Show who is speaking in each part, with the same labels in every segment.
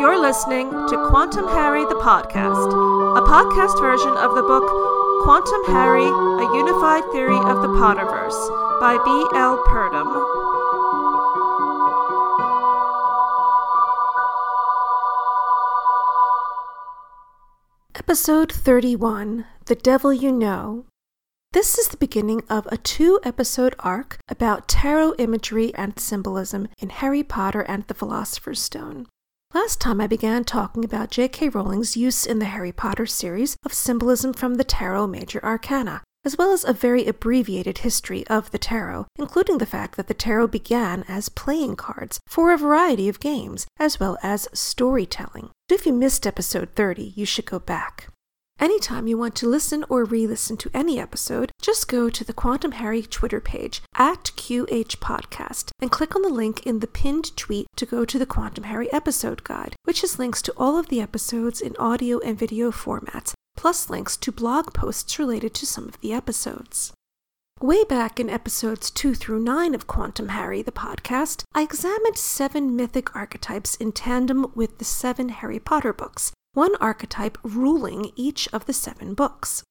Speaker 1: You're listening to Quantum Harry the Podcast, a podcast version of the book Quantum Harry A Unified Theory of the Potterverse by B. L. Purdom. Episode 31 The Devil You Know. This is the beginning of a two episode arc about tarot imagery and symbolism in Harry Potter and the Philosopher's Stone. Last time I began talking about J.K. Rowling's use in the Harry Potter series of symbolism from the Tarot Major Arcana, as well as a very abbreviated history of the tarot, including the fact that the tarot began as playing cards for a variety of games, as well as storytelling. So if you missed episode 30, you should go back. Anytime you want to listen or re listen to any episode, just go to the Quantum Harry Twitter page at QH Podcast and click on the link in the pinned tweet to go to the Quantum Harry episode guide, which has links to all of the episodes in audio and video formats, plus links to blog posts related to some of the episodes. Way back in episodes 2 through 9 of Quantum Harry, the podcast, I examined seven mythic archetypes in tandem with the seven Harry Potter books, one archetype ruling each of the seven books.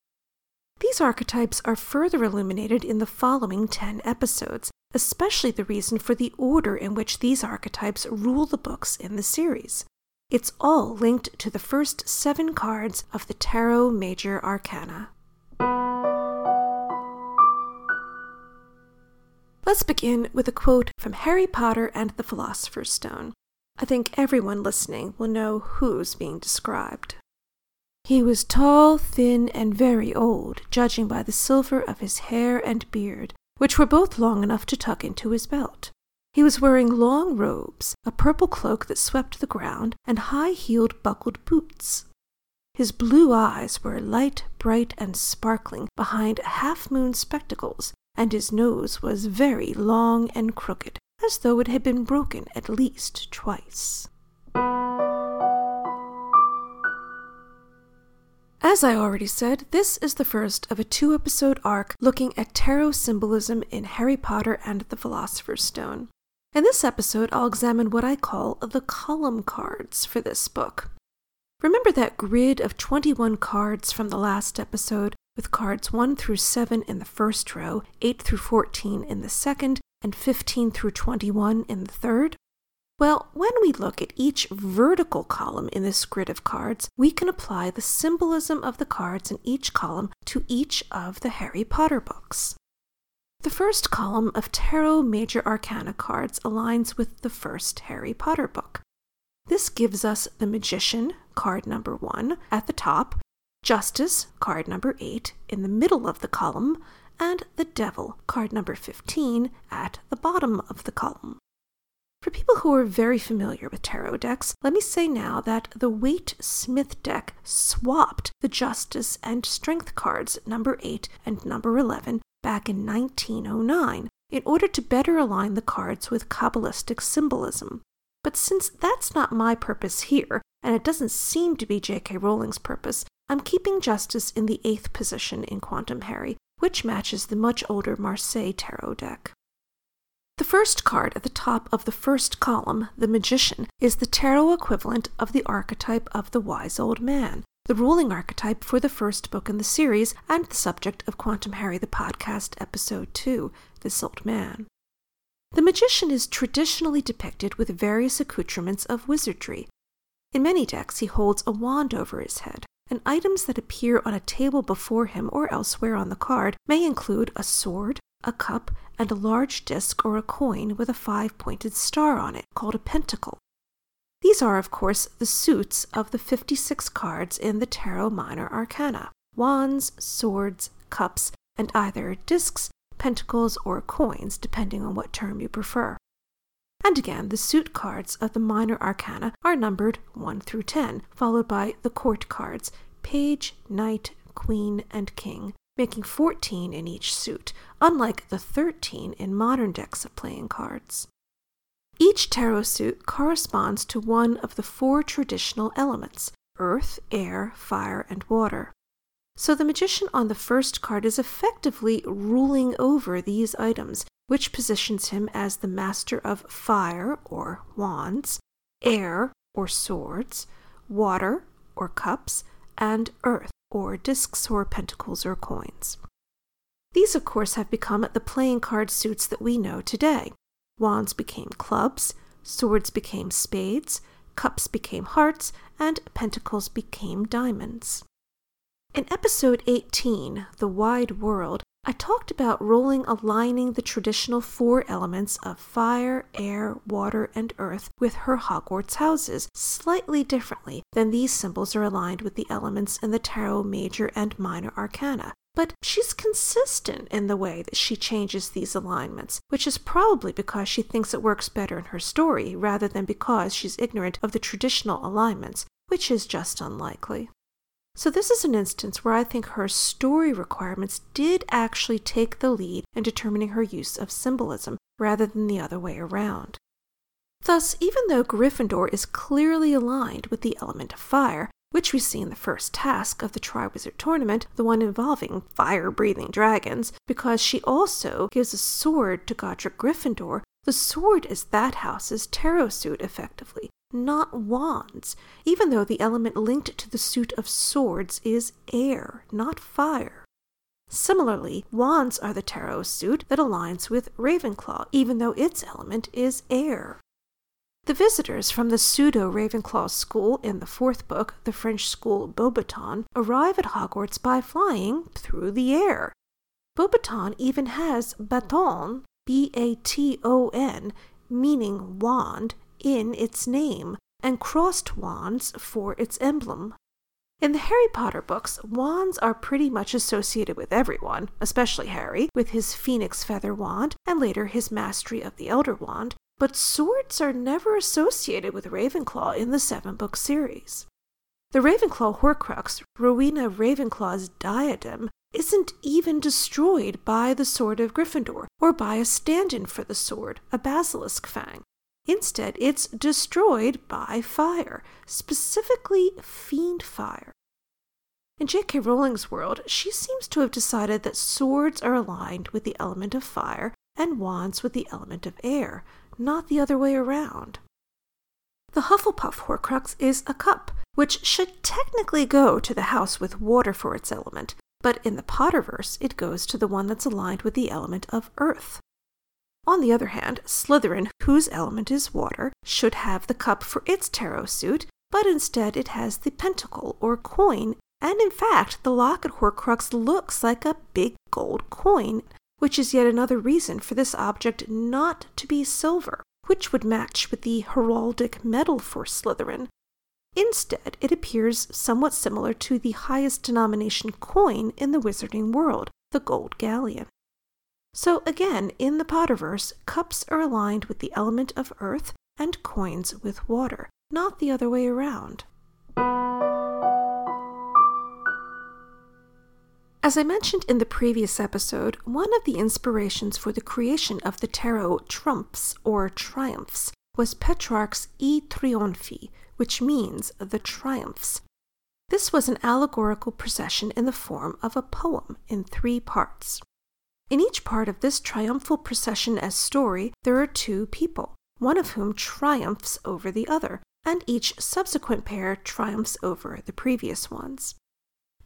Speaker 1: These archetypes are further illuminated in the following 10 episodes, especially the reason for the order in which these archetypes rule the books in the series. It's all linked to the first seven cards of the Tarot Major Arcana. Let's begin with a quote from Harry Potter and the Philosopher's Stone. I think everyone listening will know who's being described. He was tall, thin, and very old, judging by the silver of his hair and beard, which were both long enough to tuck into his belt. He was wearing long robes, a purple cloak that swept the ground, and high heeled buckled boots. His blue eyes were light, bright, and sparkling behind half moon spectacles, and his nose was very long and crooked, as though it had been broken at least twice. As I already said, this is the first of a two episode arc looking at tarot symbolism in Harry Potter and the Philosopher's Stone. In this episode, I'll examine what I call the column cards for this book. Remember that grid of 21 cards from the last episode, with cards 1 through 7 in the first row, 8 through 14 in the second, and 15 through 21 in the third? Well, when we look at each vertical column in this grid of cards, we can apply the symbolism of the cards in each column to each of the Harry Potter books. The first column of Tarot Major Arcana cards aligns with the first Harry Potter book. This gives us the Magician, card number 1, at the top, Justice, card number 8, in the middle of the column, and the Devil, card number 15, at the bottom of the column. For people who are very familiar with tarot decks, let me say now that the Waite Smith deck swapped the Justice and Strength cards number 8 and number 11 back in 1909 in order to better align the cards with Kabbalistic symbolism. But since that's not my purpose here, and it doesn't seem to be J.K. Rowling's purpose, I'm keeping Justice in the eighth position in Quantum Harry, which matches the much older Marseille tarot deck. The first card at the top of the first column, the Magician, is the tarot equivalent of the archetype of the wise old man, the ruling archetype for the first book in the series and the subject of Quantum Harry the podcast episode 2, This Old Man. The magician is traditionally depicted with various accoutrements of wizardry. In many decks, he holds a wand over his head, and items that appear on a table before him or elsewhere on the card may include a sword, a cup, and a large disc or a coin with a five pointed star on it, called a pentacle. These are, of course, the suits of the 56 cards in the Tarot Minor Arcana wands, swords, cups, and either discs, pentacles, or coins, depending on what term you prefer. And again, the suit cards of the minor arcana are numbered 1 through 10, followed by the court cards page, knight, queen, and king, making 14 in each suit, unlike the 13 in modern decks of playing cards. Each tarot suit corresponds to one of the four traditional elements earth, air, fire, and water. So the magician on the first card is effectively ruling over these items, which positions him as the master of fire, or wands, air, or swords, water, or cups, and earth, or discs or pentacles or coins. These, of course, have become the playing card suits that we know today. Wands became clubs, swords became spades, cups became hearts, and pentacles became diamonds. In episode 18, The Wide World, I talked about Rowling aligning the traditional four elements of fire, air, water, and earth with her Hogwarts houses slightly differently than these symbols are aligned with the elements in the tarot major and minor arcana. But she's consistent in the way that she changes these alignments, which is probably because she thinks it works better in her story rather than because she's ignorant of the traditional alignments, which is just unlikely. So, this is an instance where I think her story requirements did actually take the lead in determining her use of symbolism rather than the other way around. Thus, even though Gryffindor is clearly aligned with the element of fire, which we see in the first task of the Triwizard Tournament, the one involving fire breathing dragons, because she also gives a sword to Godric Gryffindor, the sword is that house's tarot suit effectively, not wands, even though the element linked to the suit of swords is air, not fire. Similarly, wands are the tarot suit that aligns with Ravenclaw, even though its element is air. The visitors from the pseudo Ravenclaw school in the fourth book, the French school Beauxbaton, arrive at Hogwarts by flying through the air. Beauxbaton even has baton, B A T O N, meaning wand, in its name and crossed wands for its emblem. In the Harry Potter books, wands are pretty much associated with everyone, especially Harry, with his phoenix feather wand and later his mastery of the Elder Wand, but swords are never associated with Ravenclaw in the seven book series. The Ravenclaw Horcrux, Rowena Ravenclaw's diadem, isn't even destroyed by the Sword of Gryffindor or by a stand in for the sword, a basilisk fang. Instead, it's destroyed by fire, specifically Fiendfyre. In J.K. Rowling's world, she seems to have decided that swords are aligned with the element of fire and wands with the element of air, not the other way around. The Hufflepuff Horcrux is a cup, which should technically go to the house with water for its element, but in the Potterverse, it goes to the one that's aligned with the element of earth. On the other hand, Slytherin, whose element is water, should have the cup for its tarot suit, but instead it has the pentacle or coin, and in fact, the locket Horcrux looks like a big gold coin, which is yet another reason for this object not to be silver, which would match with the heraldic metal for Slytherin. Instead, it appears somewhat similar to the highest denomination coin in the wizarding world, the gold galleon. So again, in the Potterverse, cups are aligned with the element of earth and coins with water, not the other way around. As I mentioned in the previous episode, one of the inspirations for the creation of the tarot trumps or triumphs was Petrarch's I Trionfi, which means the triumphs. This was an allegorical procession in the form of a poem in three parts. In each part of this triumphal procession as story, there are two people, one of whom triumphs over the other, and each subsequent pair triumphs over the previous ones.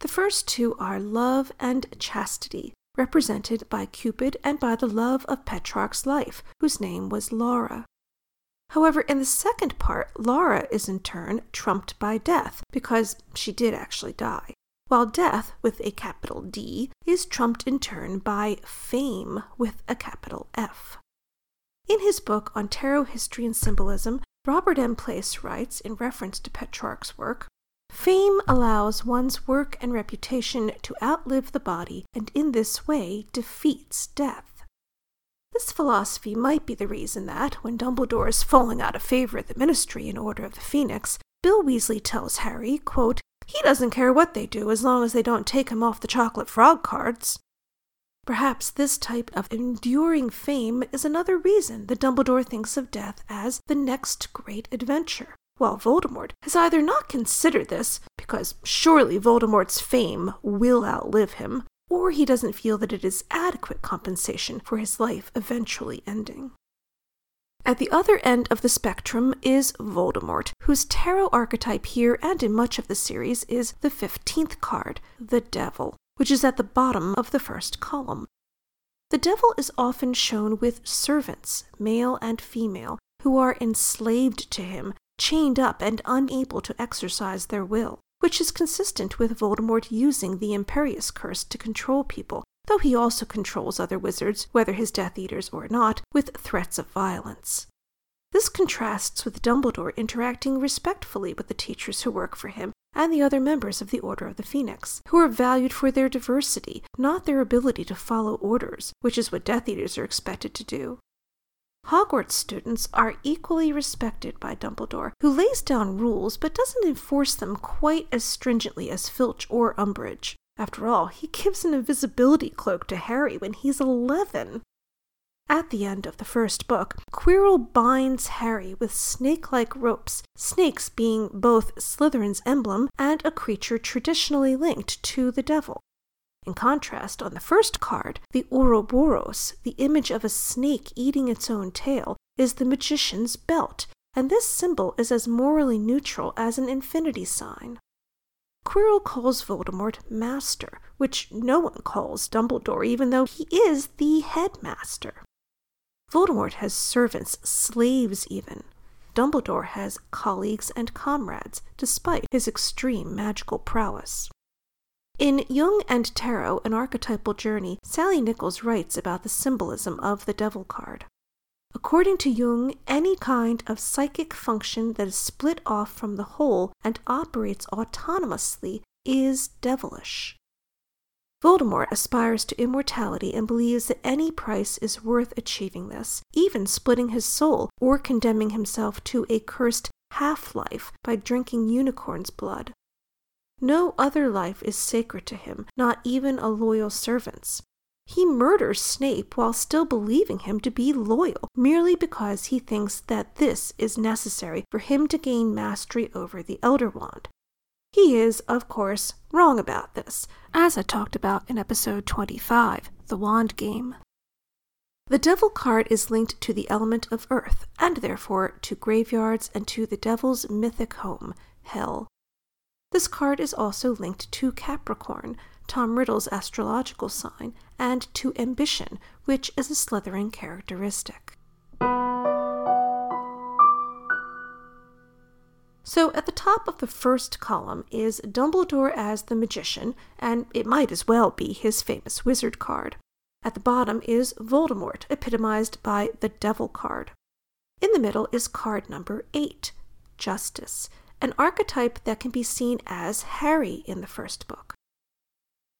Speaker 1: The first two are love and chastity, represented by Cupid and by the love of Petrarch's life, whose name was Laura. However, in the second part, Laura is in turn trumped by death, because she did actually die while death, with a capital D, is trumped in turn by fame, with a capital F. In his book on tarot history and symbolism, Robert M. Place writes, in reference to Petrarch's work, Fame allows one's work and reputation to outlive the body, and in this way defeats death. This philosophy might be the reason that, when Dumbledore is falling out of favor at the Ministry in Order of the Phoenix, Bill Weasley tells Harry, quote, he doesn't care what they do as long as they don't take him off the chocolate frog cards. Perhaps this type of enduring fame is another reason that Dumbledore thinks of death as the next great adventure, while Voldemort has either not considered this, because surely Voldemort's fame will outlive him, or he doesn't feel that it is adequate compensation for his life eventually ending. At the other end of the spectrum is Voldemort, whose tarot archetype here and in much of the series is the 15th card, the Devil, which is at the bottom of the first column. The devil is often shown with servants, male and female, who are enslaved to him, chained up and unable to exercise their will, which is consistent with Voldemort using the Imperius Curse to control people, though he also controls other wizards, whether his Death Eaters or not, with threats of violence. This contrasts with Dumbledore interacting respectfully with the teachers who work for him and the other members of the Order of the Phoenix, who are valued for their diversity, not their ability to follow orders, which is what Death Eaters are expected to do. Hogwarts students are equally respected by Dumbledore, who lays down rules but doesn't enforce them quite as stringently as Filch or Umbridge. After all, he gives an invisibility cloak to Harry when he's 11. At the end of the first book, Quirrell binds Harry with snake like ropes, snakes being both Slytherin's emblem and a creature traditionally linked to the devil. In contrast, on the first card, the Ouroboros, the image of a snake eating its own tail, is the magician's belt, and this symbol is as morally neutral as an infinity sign. Quirrell calls Voldemort Master, which no one calls Dumbledore, even though he is the headmaster. Voldemort has servants, slaves even. Dumbledore has colleagues and comrades, despite his extreme magical prowess. In Jung and Tarot, an archetypal journey, Sallie Nichols writes about the symbolism of the devil card. According to Jung, any kind of psychic function that is split off from the whole and operates autonomously is devilish. Voldemort aspires to immortality and believes that any price is worth achieving this, even splitting his soul or condemning himself to a cursed half life by drinking unicorn's blood. No other life is sacred to him, not even a loyal servant's. He murders Snape while still believing him to be loyal, merely because he thinks that this is necessary for him to gain mastery over the Elder Wand. He is, of course, wrong about this, as I talked about in episode 25, The Wand Game. The Devil card is linked to the element of earth, and therefore to graveyards and to the devil's mythic home, Hell. This card is also linked to Capricorn, Tom Riddle's astrological sign, and to ambition, which is a Slytherin characteristic. So, at the top of the first column is Dumbledore as the magician, and it might as well be his famous wizard card. At the bottom is Voldemort, epitomized by the Devil card. In the middle is card number 8, Justice, an archetype that can be seen as Harry in the first book.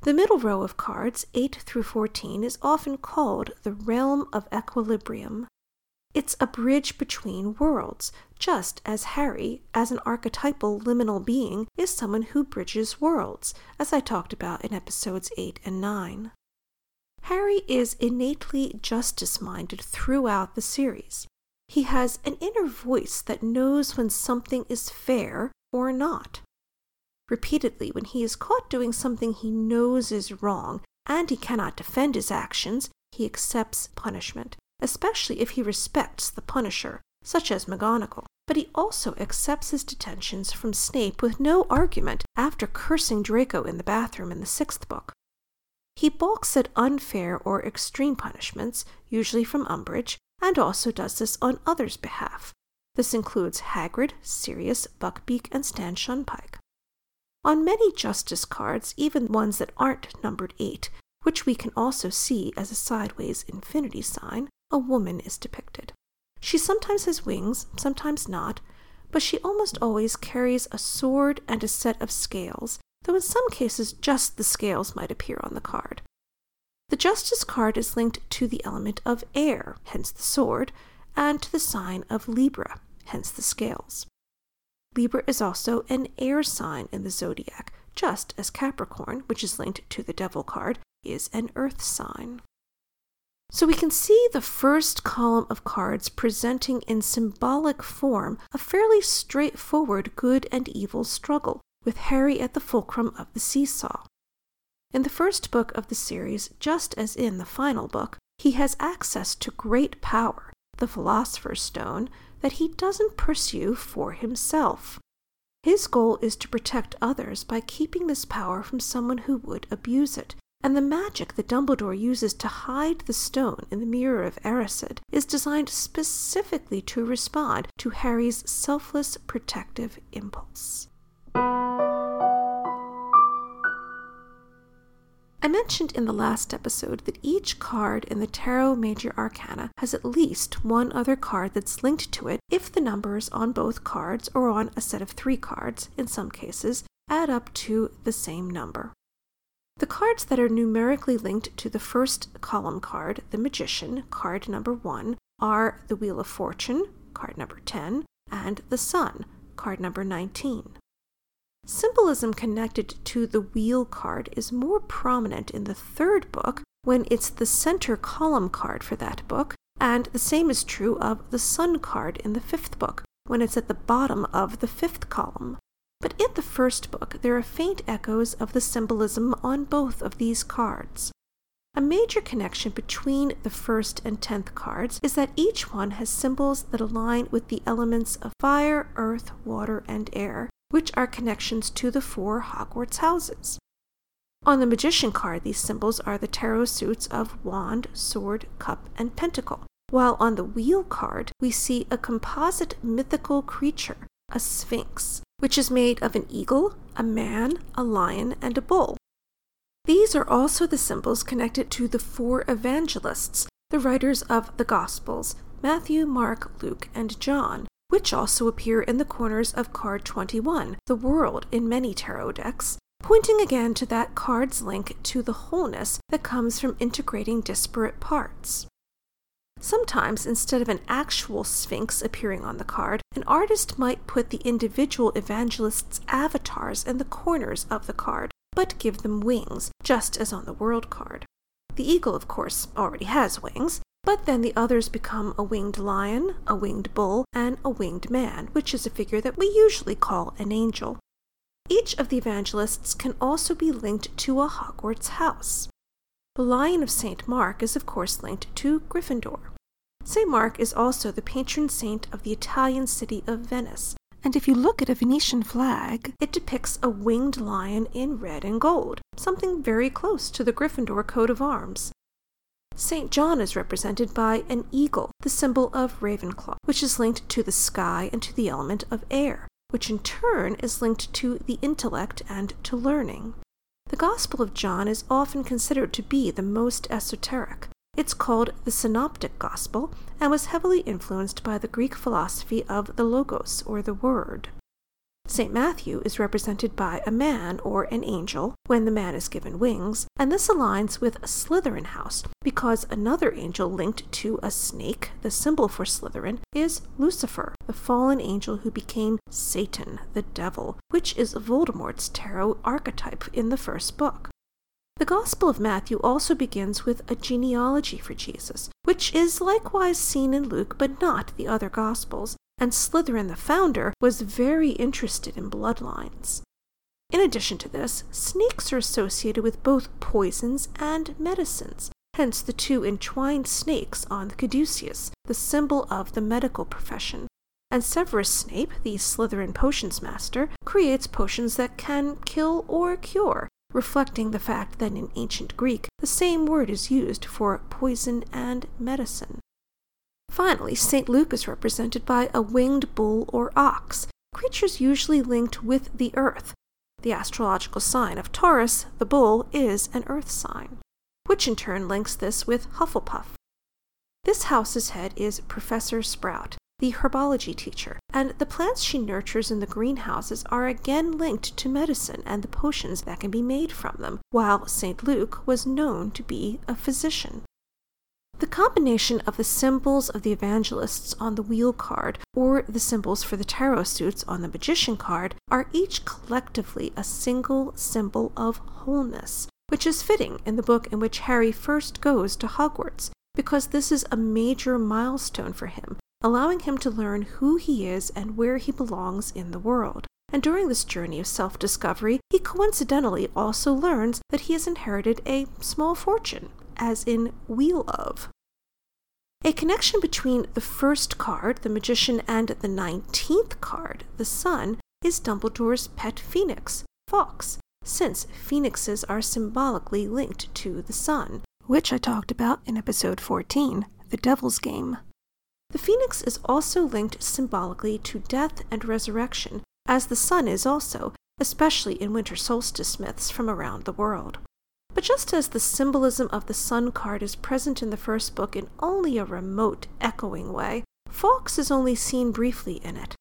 Speaker 1: The middle row of cards, 8 through 14, is often called the Realm of Equilibrium. It's a bridge between worlds, just as Harry, as an archetypal liminal being, is someone who bridges worlds, as I talked about in episodes 8 and 9. Harry is innately justice minded throughout the series. He has an inner voice that knows when something is fair or not. Repeatedly, when he is caught doing something he knows is wrong and he cannot defend his actions, he accepts punishment, especially if he respects the punisher, such as McGonagall. But he also accepts his detentions from Snape with no argument after cursing Draco in the bathroom in the sixth book. He balks at unfair or extreme punishments, usually from Umbridge, and also does this on others' behalf. This includes Hagrid, Sirius, Buckbeak, and Stan Shunpike. On many justice cards, even ones that aren't numbered 8, which we can also see as a sideways infinity sign, a woman is depicted. She sometimes has wings, sometimes not, but she almost always carries a sword and a set of scales, though in some cases just the scales might appear on the card. The Justice card is linked to the element of air, hence the sword, and to the sign of Libra, hence the scales. Libra is also an air sign in the zodiac, just as Capricorn, which is linked to the Devil card, is an earth sign. So we can see the first column of cards presenting in symbolic form a fairly straightforward good and evil struggle, with Harry at the fulcrum of the seesaw. In the first book of the series, just as in the final book, he has access to great power, the Philosopher's Stone, that he doesn't pursue for himself. His goal is to protect others by keeping this power from someone who would abuse it, and the magic that Dumbledore uses to hide the stone in the mirror of Erised is designed specifically to respond to Harry's selfless protective impulse. I mentioned in the last episode that each card in the Tarot Major Arcana has at least one other card that's linked to it if the numbers on both cards, or on a set of three cards in some cases, add up to the same number. The cards that are numerically linked to the first column card, the Magician, card number 1, are the Wheel of Fortune, card number 10, and the Sun, card number 19. Symbolism connected to the wheel card is more prominent in the third book when it's the center column card for that book, and the same is true of the sun card in the fifth book when it's at the bottom of the fifth column. But in the first book, there are faint echoes of the symbolism on both of these cards. A major connection between the first and tenth cards is that each one has symbols that align with the elements of fire, earth, water, and air, which are connections to the four Hogwarts houses. On the Magician card, these symbols are the tarot suits of wand, sword, cup, and pentacle, while on the wheel card, we see a composite mythical creature, a sphinx, which is made of an eagle, a man, a lion, and a bull. These are also the symbols connected to the four evangelists, the writers of the Gospels Matthew, Mark, Luke, and John, which also appear in the corners of card 21, the world in many tarot decks, pointing again to that card's link to the wholeness that comes from integrating disparate parts. Sometimes, instead of an actual sphinx appearing on the card, an artist might put the individual evangelists' avatars in the corners of the card, but give them wings, just as on the world card. The eagle, of course, already has wings, but then the others become a winged lion, a winged bull, and a winged man, which is a figure that we usually call an angel. Each of the evangelists can also be linked to a Hogwarts house. The Lion of St. Mark is, of course, linked to Gryffindor. St. Mark is also the patron saint of the Italian city of Venice, and if you look at a Venetian flag, it depicts a winged lion in red and gold, something very close to the Gryffindor coat of arms. St. John is represented by an eagle, the symbol of Ravenclaw, which is linked to the sky and to the element of air, which in turn is linked to the intellect and to learning. The Gospel of John is often considered to be the most esoteric. It's called the Synoptic Gospel and was heavily influenced by the Greek philosophy of the Logos, or the Word. St. Matthew is represented by a man or an angel when the man is given wings, and this aligns with Slytherin House because another angel linked to a snake, the symbol for Slytherin, is Lucifer, the fallen angel who became Satan, the devil, which is Voldemort's tarot archetype in the first book. The Gospel of Matthew also begins with a genealogy for Jesus, which is likewise seen in Luke but not the other Gospels, and Slytherin, the founder, was very interested in bloodlines. In addition to this, snakes are associated with both poisons and medicines, hence the two entwined snakes on the caduceus, the symbol of the medical profession. And Severus Snape, the Slytherin potions master, creates potions that can kill or cure, reflecting the fact that in ancient Greek the same word is used for poison and medicine. Finally, St. Luke is represented by a winged bull or ox, creatures usually linked with the earth. The astrological sign of Taurus, the bull, is an earth sign, which in turn links this with Hufflepuff. This house's head is Professor Sprout, the herbology teacher, and the plants she nurtures in the greenhouses are again linked to medicine and the potions that can be made from them, while St. Luke was known to be a physician. Combination of the symbols of the evangelists on the wheel card or the symbols for the tarot suits on the magician card are each collectively a single symbol of wholeness, which is fitting in the book in which Harry first goes to Hogwarts, because this is a major milestone for him, allowing him to learn who he is and where he belongs in the world. And during this journey of self discovery, he coincidentally also learns that he has inherited a small fortune, as in Wheel of. A connection between the first card, the magician, and the 19th card, the sun, is Dumbledore's pet phoenix, Fawkes, since phoenixes are symbolically linked to the sun, which I talked about in episode 14, The Devil's Game. The phoenix is also linked symbolically to death and resurrection, as the sun is also, especially in winter solstice myths from around the world. But just as the symbolism of the sun card is present in the first book in only a remote, echoing way, Fawkes is only seen briefly in it.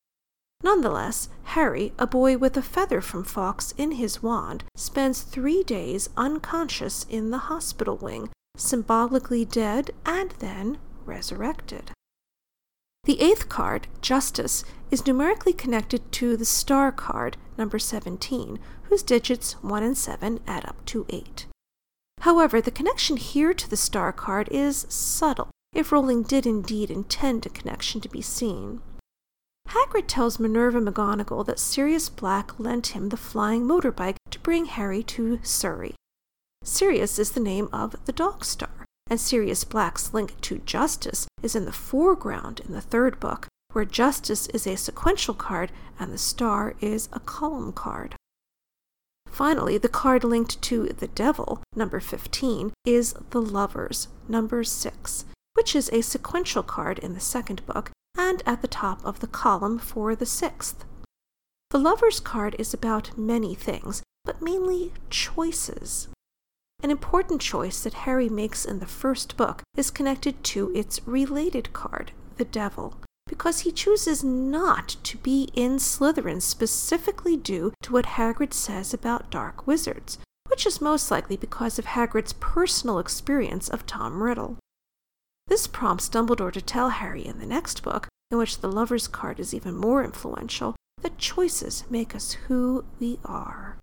Speaker 1: Nonetheless, Harry, a boy with a feather from Fawkes in his wand, spends three days unconscious in the hospital wing, symbolically dead and then resurrected. The eighth card, Justice, is numerically connected to the star card, number 17, whose digits 1 and 7 add up to 8. However, the connection here to the star card is subtle, if Rowling did indeed intend a connection to be seen. Hagrid tells Minerva McGonagall that Sirius Black lent him the flying motorbike to bring Harry to Surrey. Sirius is the name of the Dog Star, and Sirius Black's link to Justice is in the foreground in the third book, where Justice is a sequential card and the star is a column card. Finally, the card linked to the Devil, number 15, is the Lovers, number 6, which is a sequential card in the second book and at the top of the column for the sixth. The Lover's card is about many things, but mainly choices. An important choice that Harry makes in the first book is connected to its related card, the Devil, because he chooses not to be in Slytherin specifically due to what Hagrid says about dark wizards, which is most likely because of Hagrid's personal experience of Tom Riddle. This prompts Dumbledore to tell Harry in the next book, in which the lover's card is even more influential, that choices make us who we are.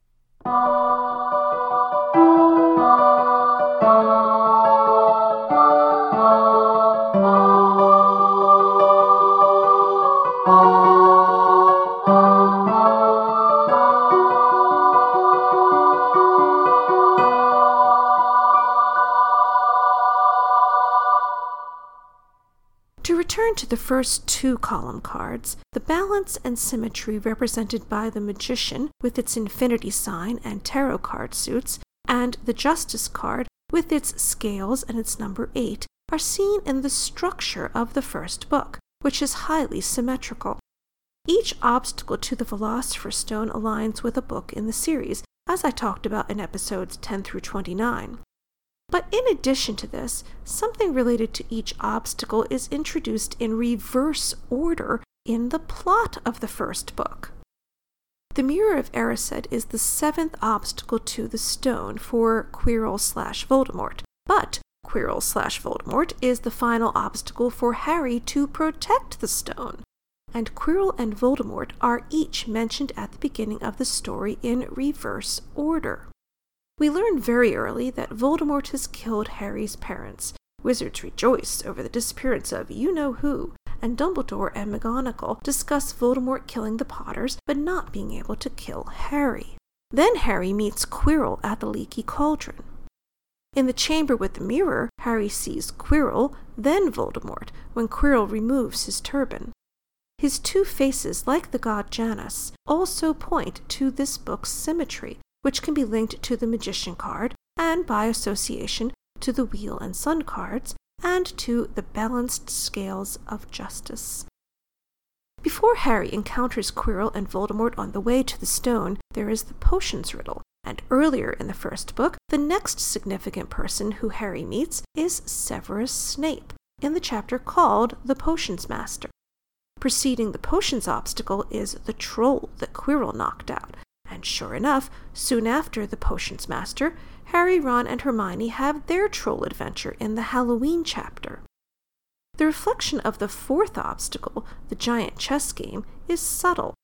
Speaker 1: Return to the first two column cards, the balance and symmetry represented by the magician with its infinity sign and tarot card suits, and the justice card with its scales and its number 8 are seen in the structure of the first book, which is highly symmetrical. Each obstacle to the Philosopher's Stone aligns with a book in the series, as I talked about in episodes 10 through 29. But in addition to this, something related to each obstacle is introduced in reverse order in the plot of the first book. The Mirror of Erised is the seventh obstacle to the stone for Quirrell slash Voldemort, but Quirrell slash Voldemort is the final obstacle for Harry to protect the stone. And Quirrell and Voldemort are each mentioned at the beginning of the story in reverse order. We learn very early that Voldemort has killed Harry's parents. Wizards rejoice over the disappearance of you know who, and Dumbledore and McGonagall discuss Voldemort killing the Potters but not being able to kill Harry. Then Harry meets Quirrell at the Leaky Cauldron. In the chamber with the mirror, Harry sees Quirrell, then Voldemort, when Quirrell removes his turban. His two faces, like the god Janus, also point to this book's symmetry, which can be linked to the Magician card, and by association to the Wheel and Sun cards, and to the Balanced Scales of Justice. Before Harry encounters Quirrell and Voldemort on the way to the stone, there is the potions riddle, and earlier in the first book, the next significant person who Harry meets is Severus Snape, in the chapter called The Potions Master. Preceding the potions obstacle is the troll that Quirrell knocked out, and sure enough, soon after the Potions Master, Harry, Ron, and Hermione have their troll adventure in the Halloween chapter. The reflection of the fourth obstacle, the giant chess game, is subtle.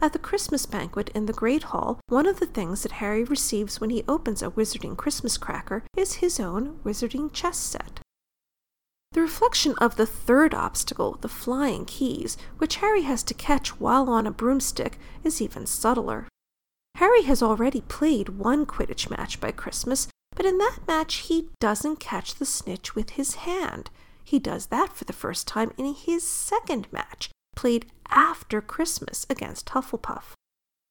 Speaker 1: At the Christmas banquet in the Great Hall, one of the things that Harry receives when he opens a wizarding Christmas cracker is his own wizarding chess set. The reflection of the third obstacle, the flying keys, which Harry has to catch while on a broomstick, is even subtler. Harry has already played one Quidditch match by Christmas, but in that match he doesn't catch the snitch with his hand. he does that for the first time in his second match, played after Christmas against Hufflepuff.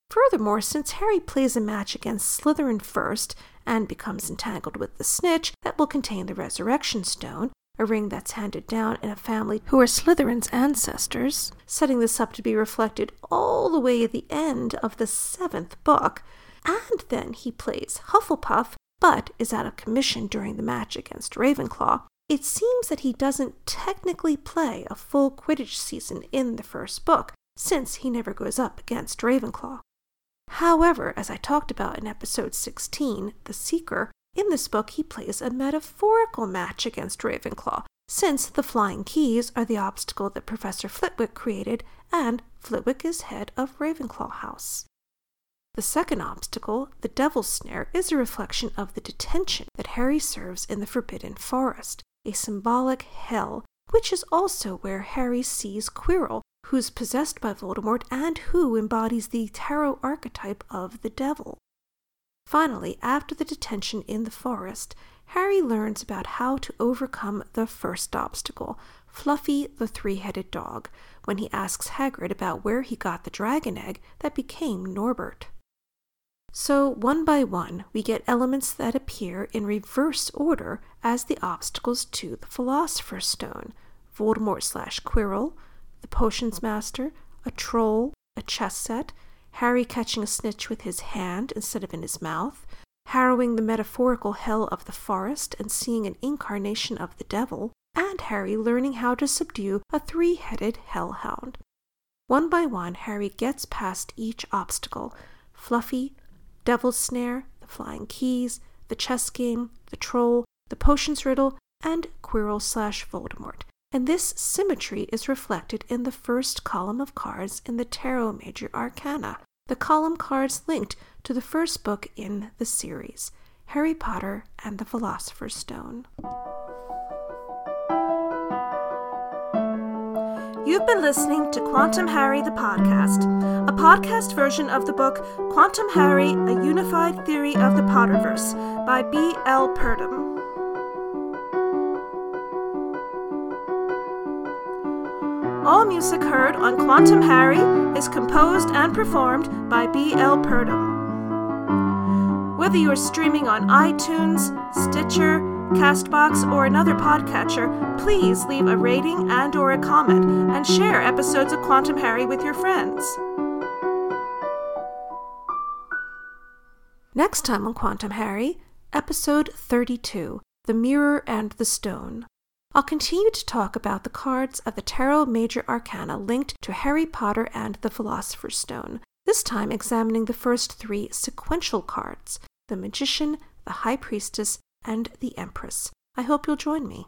Speaker 1: Furthermore, since Harry plays a match against Slytherin first and becomes entangled with the snitch that will contain the Resurrection Stone, a ring that's handed down in a family who are Slytherin's ancestors, setting this up to be reflected all the way at the end of the seventh book. And then he plays Hufflepuff, but is out of commission during the match against Ravenclaw. It seems that he doesn't technically play a full Quidditch season in the first book, since he never goes up against Ravenclaw. However, as I talked about in episode 16, The Seeker, in this book he plays a metaphorical match against Ravenclaw, since the flying keys are the obstacle that Professor Flitwick created, and Flitwick is head of Ravenclaw House. The second obstacle, the Devil's Snare, is a reflection of the detention that Harry serves in the Forbidden Forest, a symbolic hell, which is also where Harry sees Quirrell, who's possessed by Voldemort and who embodies the tarot archetype of the devil. Finally, after the detention in the forest, Harry learns about how to overcome the first obstacle, Fluffy the three headed dog, when he asks Hagrid about where he got the dragon egg that became Norbert. So, one by one, we get elements that appear in reverse order as the obstacles to the Philosopher's Stone Voldemort slash Quirrell, the Potions Master, a troll, a chess set, Harry catching a snitch with his hand instead of in his mouth, harrowing the metaphorical hell of the forest and seeing an incarnation of the devil, and Harry learning how to subdue a three headed hellhound. One by one, Harry gets past each obstacle. Fluffy, Devil's Snare, the Flying Keys, the chess game, the troll, the potions riddle, and Quirrell slash Voldemort, and this symmetry is reflected in the first column of cards in the Tarot Major Arcana, the column cards linked to the first book in the series, Harry Potter and the Philosopher's Stone. You've been listening to Quantum Harry the podcast, a podcast version of the book Quantum Harry: A Unified Theory of the Potterverse by B. L. Purdom. All music heard on Quantum Harry is composed and performed by B.L. Purdom. Whether you are streaming on iTunes, Stitcher, Castbox, or another podcatcher, please leave a rating and or a comment and share episodes of Quantum Harry with your friends. Next time on Quantum Harry, episode 32, The Mirror and the Stone. I'll continue to talk about the cards of the Tarot Major Arcana linked to Harry Potter and the Philosopher's Stone, this time examining the first three sequential cards the Magician, the High Priestess, and the Empress. I hope you'll join me.